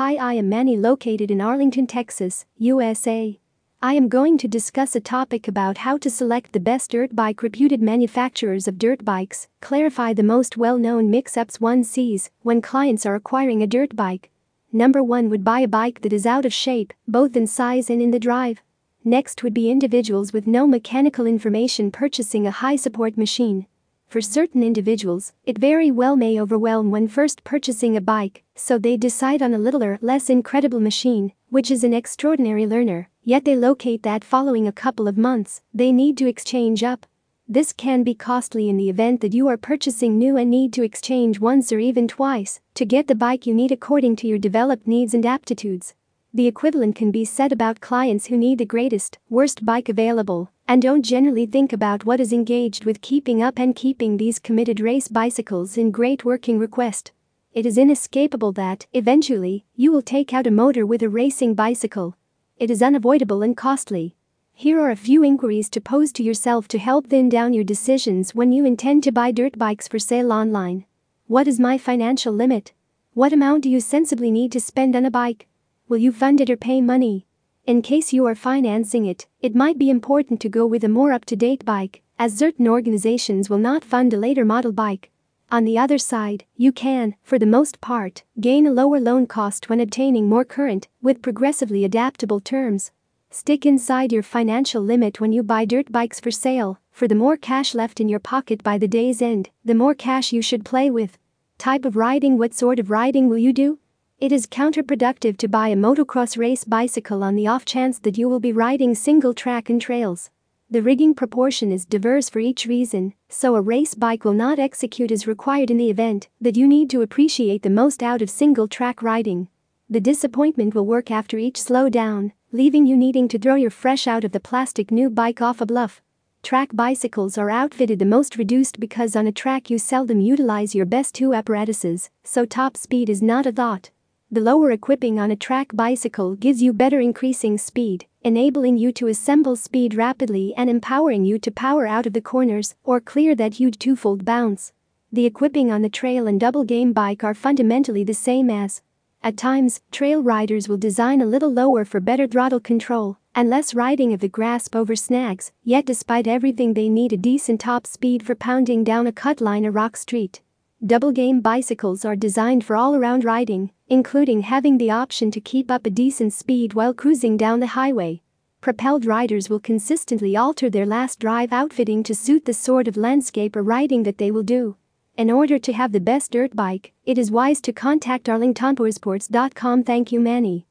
Hi, I am Manny located in Arlington, Texas, USA. I am going to discuss a topic about how to select the best dirt bike reputed manufacturers of dirt bikes, clarify the most well-known mix-ups one sees when clients are acquiring a dirt bike. Number 1 would buy a bike that is out of shape, both in size and in the drive. Next would be individuals with no mechanical information purchasing a high support machine. For certain individuals, it very well may overwhelm when first purchasing a bike, so they decide on a littler, less incredible machine, which is an extraordinary learner, yet they locate that following a couple of months, they need to exchange up. This can be costly in the event that you are purchasing new and need to exchange once or even twice to get the bike you need according to your developed needs and aptitudes. The equivalent can be said about clients who need the greatest, worst bike available and don't generally think about what is engaged with keeping up and keeping these committed race bicycles in great working request. It is inescapable that, eventually, you will take out a motor with a racing bicycle. It is unavoidable and costly. Here are a few inquiries to pose to yourself to help thin down your decisions when you intend to buy dirt bikes for sale online. What is my financial limit? What amount do you sensibly need to spend on a bike? Will you fund it or pay money? In case you are financing it, it might be important to go with a more up to date bike, as certain organizations will not fund a later model bike. On the other side, you can, for the most part, gain a lower loan cost when obtaining more current, with progressively adaptable terms. Stick inside your financial limit when you buy dirt bikes for sale, for the more cash left in your pocket by the day's end, the more cash you should play with. Type of riding What sort of riding will you do? It is counterproductive to buy a motocross race bicycle on the off chance that you will be riding single track and trails. The rigging proportion is diverse for each reason, so a race bike will not execute as required in the event that you need to appreciate the most out of single track riding. The disappointment will work after each slow down, leaving you needing to throw your fresh out of the plastic new bike off a bluff. Track bicycles are outfitted the most reduced because on a track you seldom utilize your best two apparatuses, so top speed is not a thought. The lower equipping on a track bicycle gives you better increasing speed, enabling you to assemble speed rapidly and empowering you to power out of the corners or clear that huge twofold bounce. The equipping on the trail and double game bike are fundamentally the same as. At times, trail riders will design a little lower for better throttle control and less riding of the grasp over snags, yet despite everything they need a decent top speed for pounding down a cut line or rock street. Double game bicycles are designed for all around riding, including having the option to keep up a decent speed while cruising down the highway. Propelled riders will consistently alter their last drive outfitting to suit the sort of landscape or riding that they will do. In order to have the best dirt bike, it is wise to contact arlingtonpowersports.com. Thank you, Manny.